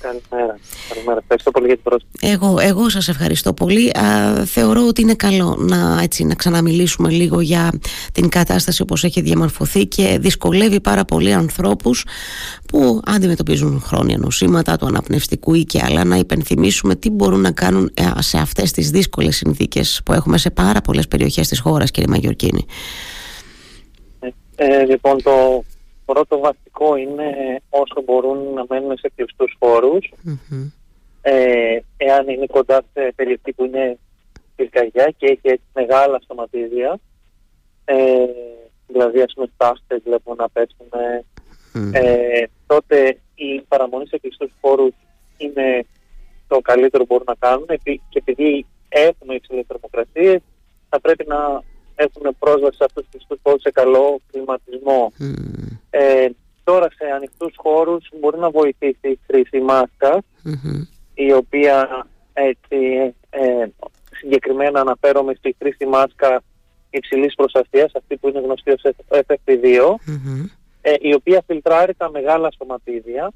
Καλημέρα. Καλημέρα. Ευχαριστώ πολύ για την πρόσκληση. Εγώ, εγώ σας ευχαριστώ πολύ. Α, θεωρώ ότι είναι καλό να, έτσι, να ξαναμιλήσουμε λίγο για την κατάσταση όπως έχει διαμορφωθεί και δυσκολεύει πάρα πολύ ανθρώπους που αντιμετωπίζουν χρόνια νοσήματα του αναπνευστικού ή και άλλα να υπενθυμίσουμε τι μπορούν να κάνουν ε, σε αυτές τις δύσκολες συνθήκες που έχουμε σε πάρα πολλές περιοχές της χώρας κύριε Μαγιορκίνη. Ε, ε, λοιπόν, το πρώτο βασικό είναι όσο μπορούν να μένουν σε κλειστούς χώρους. Ε, εάν είναι κοντά σε περιοχή που είναι πυρκαγιά και έχει έτσι μεγάλα σωματίδια, ε, δηλαδή ας πούμε τάστες βλέπουμε να πέσουν, ε, τότε η παραμονή σε κλειστούς χώρους είναι το καλύτερο που μπορούν να κάνουν και επειδή έχουμε υψηλές θερμοκρασίες θα πρέπει να έχουν πρόσβαση σε αυτούς τους χώρους σε καλό κλιματισμό. Ε, τώρα σε ανοιχτούς χώρους μπορεί να βοηθήσει η χρήση η οποία έτσι, ε, συγκεκριμένα αναφέρομαι στη χρήση μάσκα υψηλής προστασίας, αυτή που είναι γνωστή ως FFP2, ε, η οποία φιλτράρει τα μεγάλα σωματίδια.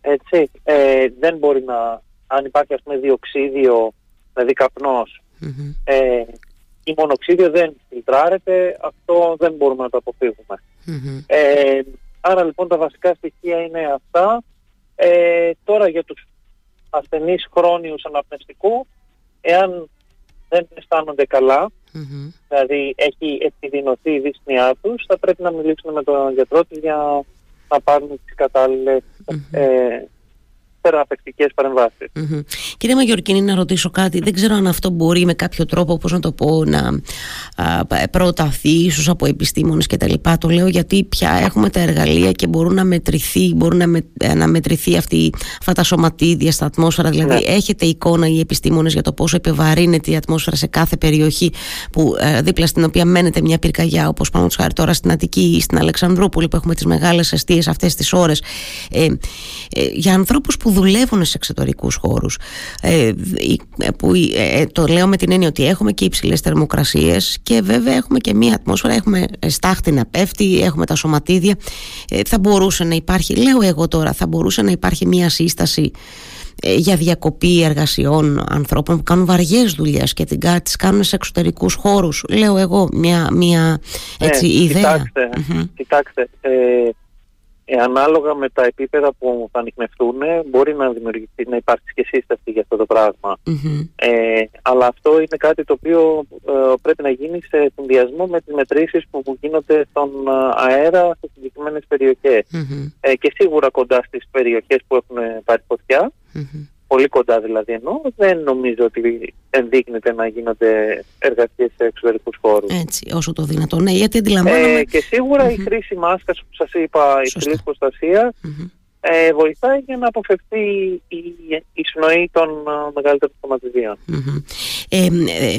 Έτσι, ε, δεν μπορεί να, αν υπάρχει ας πούμε διοξίδιο, δηλαδή καπνός, ε, η μονοξίδιο δεν φιλτράρεται, αυτό δεν μπορούμε να το αποφύγουμε. Ε, άρα λοιπόν τα βασικά στοιχεία είναι αυτά. Ε, τώρα για τους ασθενείς χρόνιους αναπνευστικού, εάν δεν αισθάνονται δηλαδή έχει επιδεινωθεί η δύσνιά τους, θα πρέπει να μιλήσουν με τον γιατρό τους για να πάρουν τις κατάλληλες θεραπευτικές παρεμβάσεις. Mm-hmm. Κύριε Μαγιορκίνη, να ρωτήσω κάτι. Δεν ξέρω αν αυτό μπορεί με κάποιο τρόπο, πώς να το πω, να α, προταθεί ίσως από επιστήμονες κτλ. Το λέω γιατί πια έχουμε τα εργαλεία και μπορούν να μετρηθεί, μπορούν να, με, να μετρηθεί αυτή, αυτά τα σωματίδια στα ατμόσφαιρα. Δηλαδή, ναι. έχετε εικόνα οι επιστήμονες για το πόσο επιβαρύνεται η ατμόσφαιρα σε κάθε περιοχή που, ε, δίπλα στην οποία μένεται μια πυρκαγιά, όπως πάνω χάρη τώρα στην Αττική ή στην Αλεξανδρούπολη που έχουμε τις μεγάλες αιστείες αυτές τις ώρες. Ε, ε, για ανθρώπους που δουλεύουν σε εξωτερικούς χώρους. Ε, που, ε, το λέω με την έννοια ότι έχουμε και υψηλές θερμοκρασίες και βέβαια έχουμε και μία ατμόσφαιρα. Έχουμε στάχτη να πέφτει, έχουμε τα σωματίδια. Ε, θα μπορούσε να υπάρχει, λέω εγώ τώρα, θα μπορούσε να υπάρχει μία σύσταση ε, για διακοπή εργασιών ανθρώπων που κάνουν βαριές δουλειές και την, τις κάνουν σε εξωτερικούς χώρους λέω εγώ μια, μια έτσι, ναι, ιδέα κοιτάξτε, κοιτάξτε ε, ε, ανάλογα με τα επίπεδα που θα ανοιχνευτούν μπορεί να δημιουργηθεί, να υπάρξει και σύσταση για αυτό το πραγμα Ε, αλλά αυτό είναι κάτι το οποίο ε, πρέπει να γίνει σε συνδυασμό με τις μετρήσεις που γίνονται στον ε, αέρα σε συγκεκριμένες Ε, και σίγουρα κοντά στις περιοχές που έχουν πάρει πολύ κοντά δηλαδή ενώ, δεν νομίζω ότι ενδείκνεται να γίνονται εργασίες σε εξωτερικούς χώρους. Έτσι, όσο το δυνατόν. Ναι, γιατί αντιλαμβάνομαι... Ε, και σιγουρα η χρήση μάσκας που σας είπα, υψηλής προστασίας, ε, βοηθάει για να αποφευθεί η, η σνοή των uh, μεγαλύτερων σωματιδίων. Mm-hmm. Ε, ε,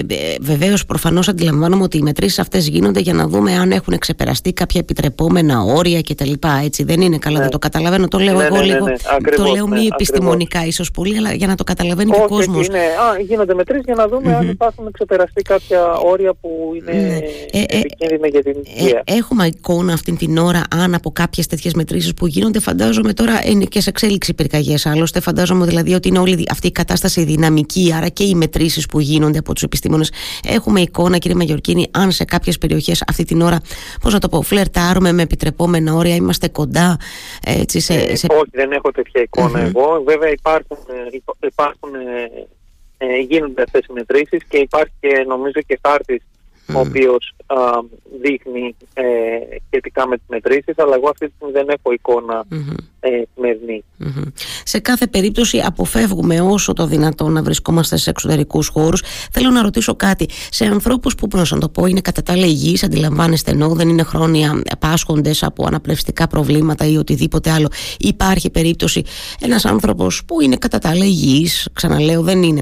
ε, Βεβαίως, προφανώς αντιλαμβάνομαι ότι οι μετρήσεις αυτές γίνονται για να δούμε αν έχουν ξεπεραστεί κάποια επιτρεπόμενα όρια κτλ. Έτσι δεν είναι καλά, ναι. δεν το καταλαβαίνω. Το λέω ναι, εγώ ναι, λίγο. Ναι, ακριβώς, το λέω μη επιστημονικά ίσως πολύ, αλλά για να το καταλαβαίνει Όχι, και ο κόσμος. Είναι, α, γίνονται μετρήσεις για να δούμε mm-hmm. αν υπάρχουν ξεπεραστεί κάποια όρια που είναι ναι. ε, επικίνδυνα για την υγεία. έχουμε εικόνα αυτή την ώρα αν από κάποιες τέτοιες μετρήσεις που γίνονται, φαντάζομαι τώρα είναι και σε εξέλιξη πυρκαγιές. Άλλωστε, φαντάζομαι δηλαδή ότι είναι όλη αυτή η κατάσταση δυναμική, άρα και οι μετρήσεις που γίνονται από τους επιστήμονες. Έχουμε εικόνα, κύριε Μαγιορκίνη, αν σε κάποιες περιοχές αυτή την ώρα, πώς να το πω, φλερτάρουμε με επιτρεπόμενα όρια, είμαστε κοντά. Έτσι, σε, ε, σε... όχι, δεν έχω τέτοια εικόνα εγώ. Βέβαια, υπάρχουν, ε, υπάρχουν ε, ε, γίνονται αυτές οι μετρήσεις και υπάρχει και νομίζω και χάρτης ο οποίος δείχνει ε, σχετικά με τις μετρήσεις αλλά εγώ αυτή τη στιγμή δεν έχω εικόνα ε, Σε κάθε περίπτωση αποφεύγουμε όσο το δυνατόν να βρισκόμαστε σε εξωτερικούς χώρους. Θέλω να ρωτήσω κάτι. Σε ανθρώπους που να το πω είναι κατά τα άλλα υγιείς αντιλαμβάνεστε ενώ δεν είναι χρόνια πάσχοντες από αναπνευστικά προβλήματα ή οτιδήποτε άλλο υπάρχει περίπτωση ένας άνθρωπος που είναι κατά τα άλλα υγιής ξαναλέω δεν είναι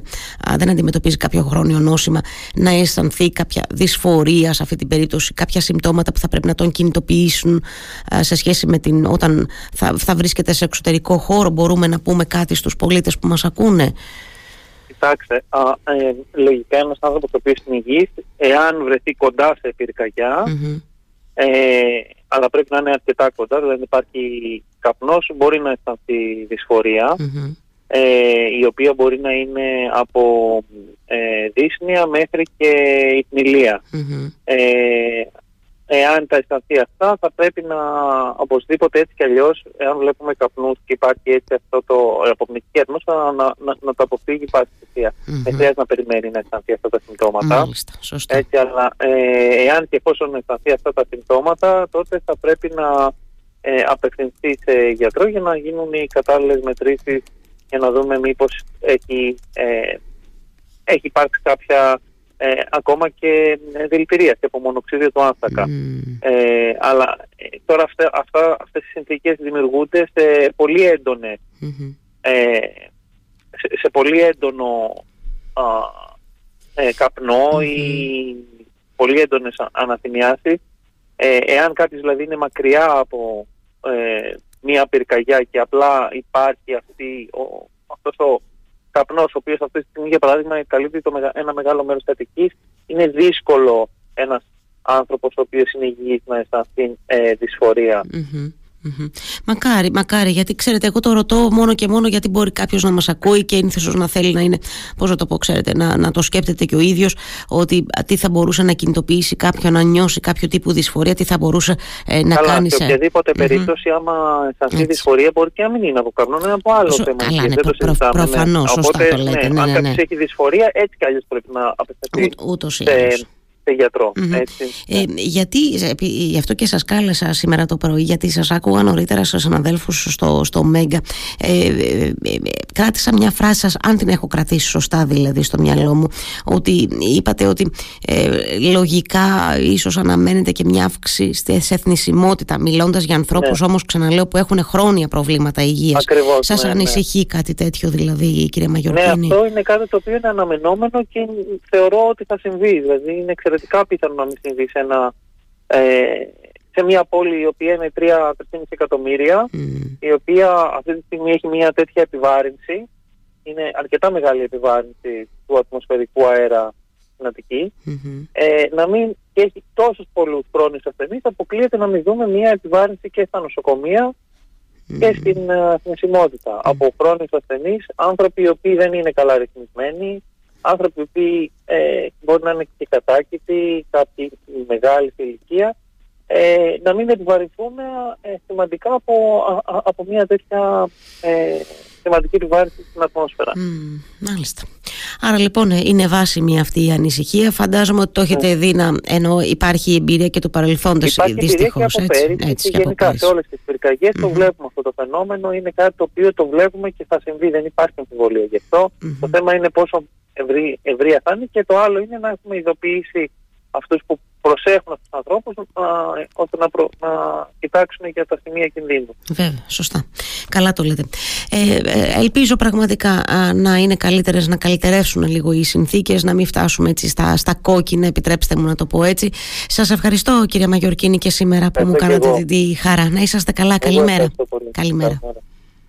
δεν αντιμετωπίζει κάποιο χρόνιο νόσημα να αισθανθεί κάποια δυσφορία δυσφορία σε αυτή την περίπτωση, κάποια συμπτώματα που θα πρέπει να τον κινητοποιήσουν σε σχέση με την όταν θα, θα βρίσκεται σε εξωτερικό χώρο, μπορούμε να πούμε κάτι στους πολίτες που μας ακούνε; Κοιτάξτε, α, ε, λογικά ένας άνθρωπος ο οποίος είναι υγιής, εάν βρεθεί κοντά σε πυρκαγιά, ε, αλλά πρέπει να είναι αρκετά κοντά, δηλαδή υπάρχει καπνός, μπορεί να αισθανθεί δυσφορία. η οποία μπορεί να είναι από ε, δύσνια μέχρι και υπνηλία. Εάν τα αισθανθεί αυτά, θα πρέπει να οπωσδήποτε έτσι κι αλλιώς, εάν βλέπουμε καπνούς και υπάρχει έτσι αυτό το απομνηστική ατμόσφαιρα, να, να, να το αποφύγει πάση θυσία. Mm-hmm. Δεν χρειάζεται να περιμένει να αισθανθεί αυτά τα συμπτώματα. Μάλιστα, σωστά. Έτσι, αλλά ε, εάν και εφόσον αισθανθεί αυτά τα συμπτώματα, τότε θα πρέπει να ε, απευθυνθεί σε γιατρό για να γίνουν οι κατάλληλες μετρήσεις για να δούμε μήπως έχει, ε, έχει υπάρξει κάποια ε, ακόμα και δηλητηρία και από μονοξίδιο του άνθρακα. Ε, αλλά ε, τώρα αυτά, αυτά, αυτές οι συνθήκες δημιουργούνται σε πολύ έντονες, ε, σε, πολύ έντονο α, ε, καπνο ή πολύ έντονες αναθυμιάσεις. Ε, εάν κάποιος δηλαδή είναι μακριά από μία πυρκαγιά και απλά υπάρχει αυτή, ο, αυτός ο καπνός, ο οποίος αυτή τη στιγμή, για παράδειγμα, καλύπτει το, ένα μεγάλο μέρος της Αττικής, είναι δύσκολο ένας άνθρωπος ο οποίος είναι υγιής να αισθανθεί ε, δυσφορία. Μακάρι, μακάρι, γιατί ξέρετε, εγώ το ρωτώ μόνο και μόνο γιατί μπορεί κάποιος να μας ακούει και είναι ίσω να θέλει να είναι, πώς να το πω, ξέρετε, να, να το σκέπτεται και ο ίδιος, ότι τι θα μπορούσε να κινητοποιήσει κάποιον να νιώσει κάποιο τύπου δυσφορία, τι θα μπορούσε ε, να καλά, κάνει. Σε οποιαδήποτε mm-hmm. περίπτωση, άμα αισθανθεί δυσφορία, μπορεί και να μην είναι από καπνό, είναι από άλλο θέμα. Καλά, ναι, προ, προ, ναι. προφανώς, σωστά Οπότε, το λέτε. Ναι, ναι, αν ναι, κάποιος έχει δυσφορία, έτσι κι αλλιώς πρέπει να απευθυνθεί. Ούτως ή γιατρο Έτσι. Ε, γιατί, γι' αυτό και σας κάλεσα σήμερα το πρωί, γιατί σας άκουγα νωρίτερα στους συναδέλφους στο, στο Μέγκα. Ε, ε, ε, κράτησα μια φράση σας, αν την έχω κρατήσει σωστά δηλαδή στο μυαλό μου, ότι είπατε ότι λογικά ίσως αναμένεται και μια αύξηση σε εθνισμότητα, μιλώντας για ανθρώπους ναι. όμως ξαναλέω που έχουν χρόνια προβλήματα υγείας. Ακριβώς, σας ναι, ανησυχεί ναι. κάτι τέτοιο δηλαδή κυρία Μαγιορκίνη; Ναι, αυτό είναι κάτι το οποίο είναι αναμενόμενο και θεωρώ ότι θα συμβεί. Δηλαδή είναι εξαιρετικά πιθανό να μην συμβεί σε, ένα, ε, σε μια πόλη η οποία είναι 3-3,5 εκατομμύρια, η οποία αυτή τη στιγμή έχει μια τέτοια επιβάρυνση. Είναι αρκετά μεγάλη επιβάρυνση του ατμοσφαιρικού αέρα στην Αττική. Ε, να μην και έχει τόσους πολλούς χρόνους ασθενείς, αποκλείεται να μην δούμε μια επιβάρυνση και στα νοσοκομεία και στην uh, Από χρόνους ασθενείς, άνθρωποι οι οποίοι δεν είναι καλά ρυθμισμένοι, άνθρωποι που ε, μπορεί να είναι και κατάκητοι, κάποιοι μεγάλη ηλικία, ε, να μην επιβαρυνθούν ε, σημαντικά από, από μια τέτοια ε, σημαντική επιβάρυνση στην ατμόσφαιρα. Mm, μάλιστα. Άρα λοιπόν ε, είναι βάσιμη αυτή η ανησυχία. Φαντάζομαι ότι το έχετε ναι. δει να ενώ υπάρχει η εμπειρία και του παρελθόντος υπάρχει δυστυχώς. Υπάρχει εμπειρία και από πέρυσι και, γενικά σε όλες τις πυρκαγιες το βλέπουμε αυτό το φαινόμενο. Είναι κάτι το οποίο το βλέπουμε και θα συμβεί. Δεν υπάρχει αμφιβολία γι' αυτό. Το θέμα είναι πόσο ευρύ, ευρεία θα είναι και το άλλο είναι να έχουμε ειδοποιήσει αυτούς που προσέχουν αυτούς τους ανθρώπους ώστε να, προ, να κοιτάξουν για τα σημεία κινδύνου. Βέβαια, σωστά. Καλά το λέτε. Ε, ε ελπίζω πραγματικά να είναι καλύτερες, να καλυτερεύσουν λίγο οι συνθήκες, να μην φτάσουμε έτσι στα, στα κόκκινα, επιτρέψτε μου να το πω έτσι. Σας ευχαριστώ κυρία Μαγιορκίνη και σήμερα που μου κάνατε τη χαρά. Να είσαστε καλά. Καλημέρα. Καλημέρα.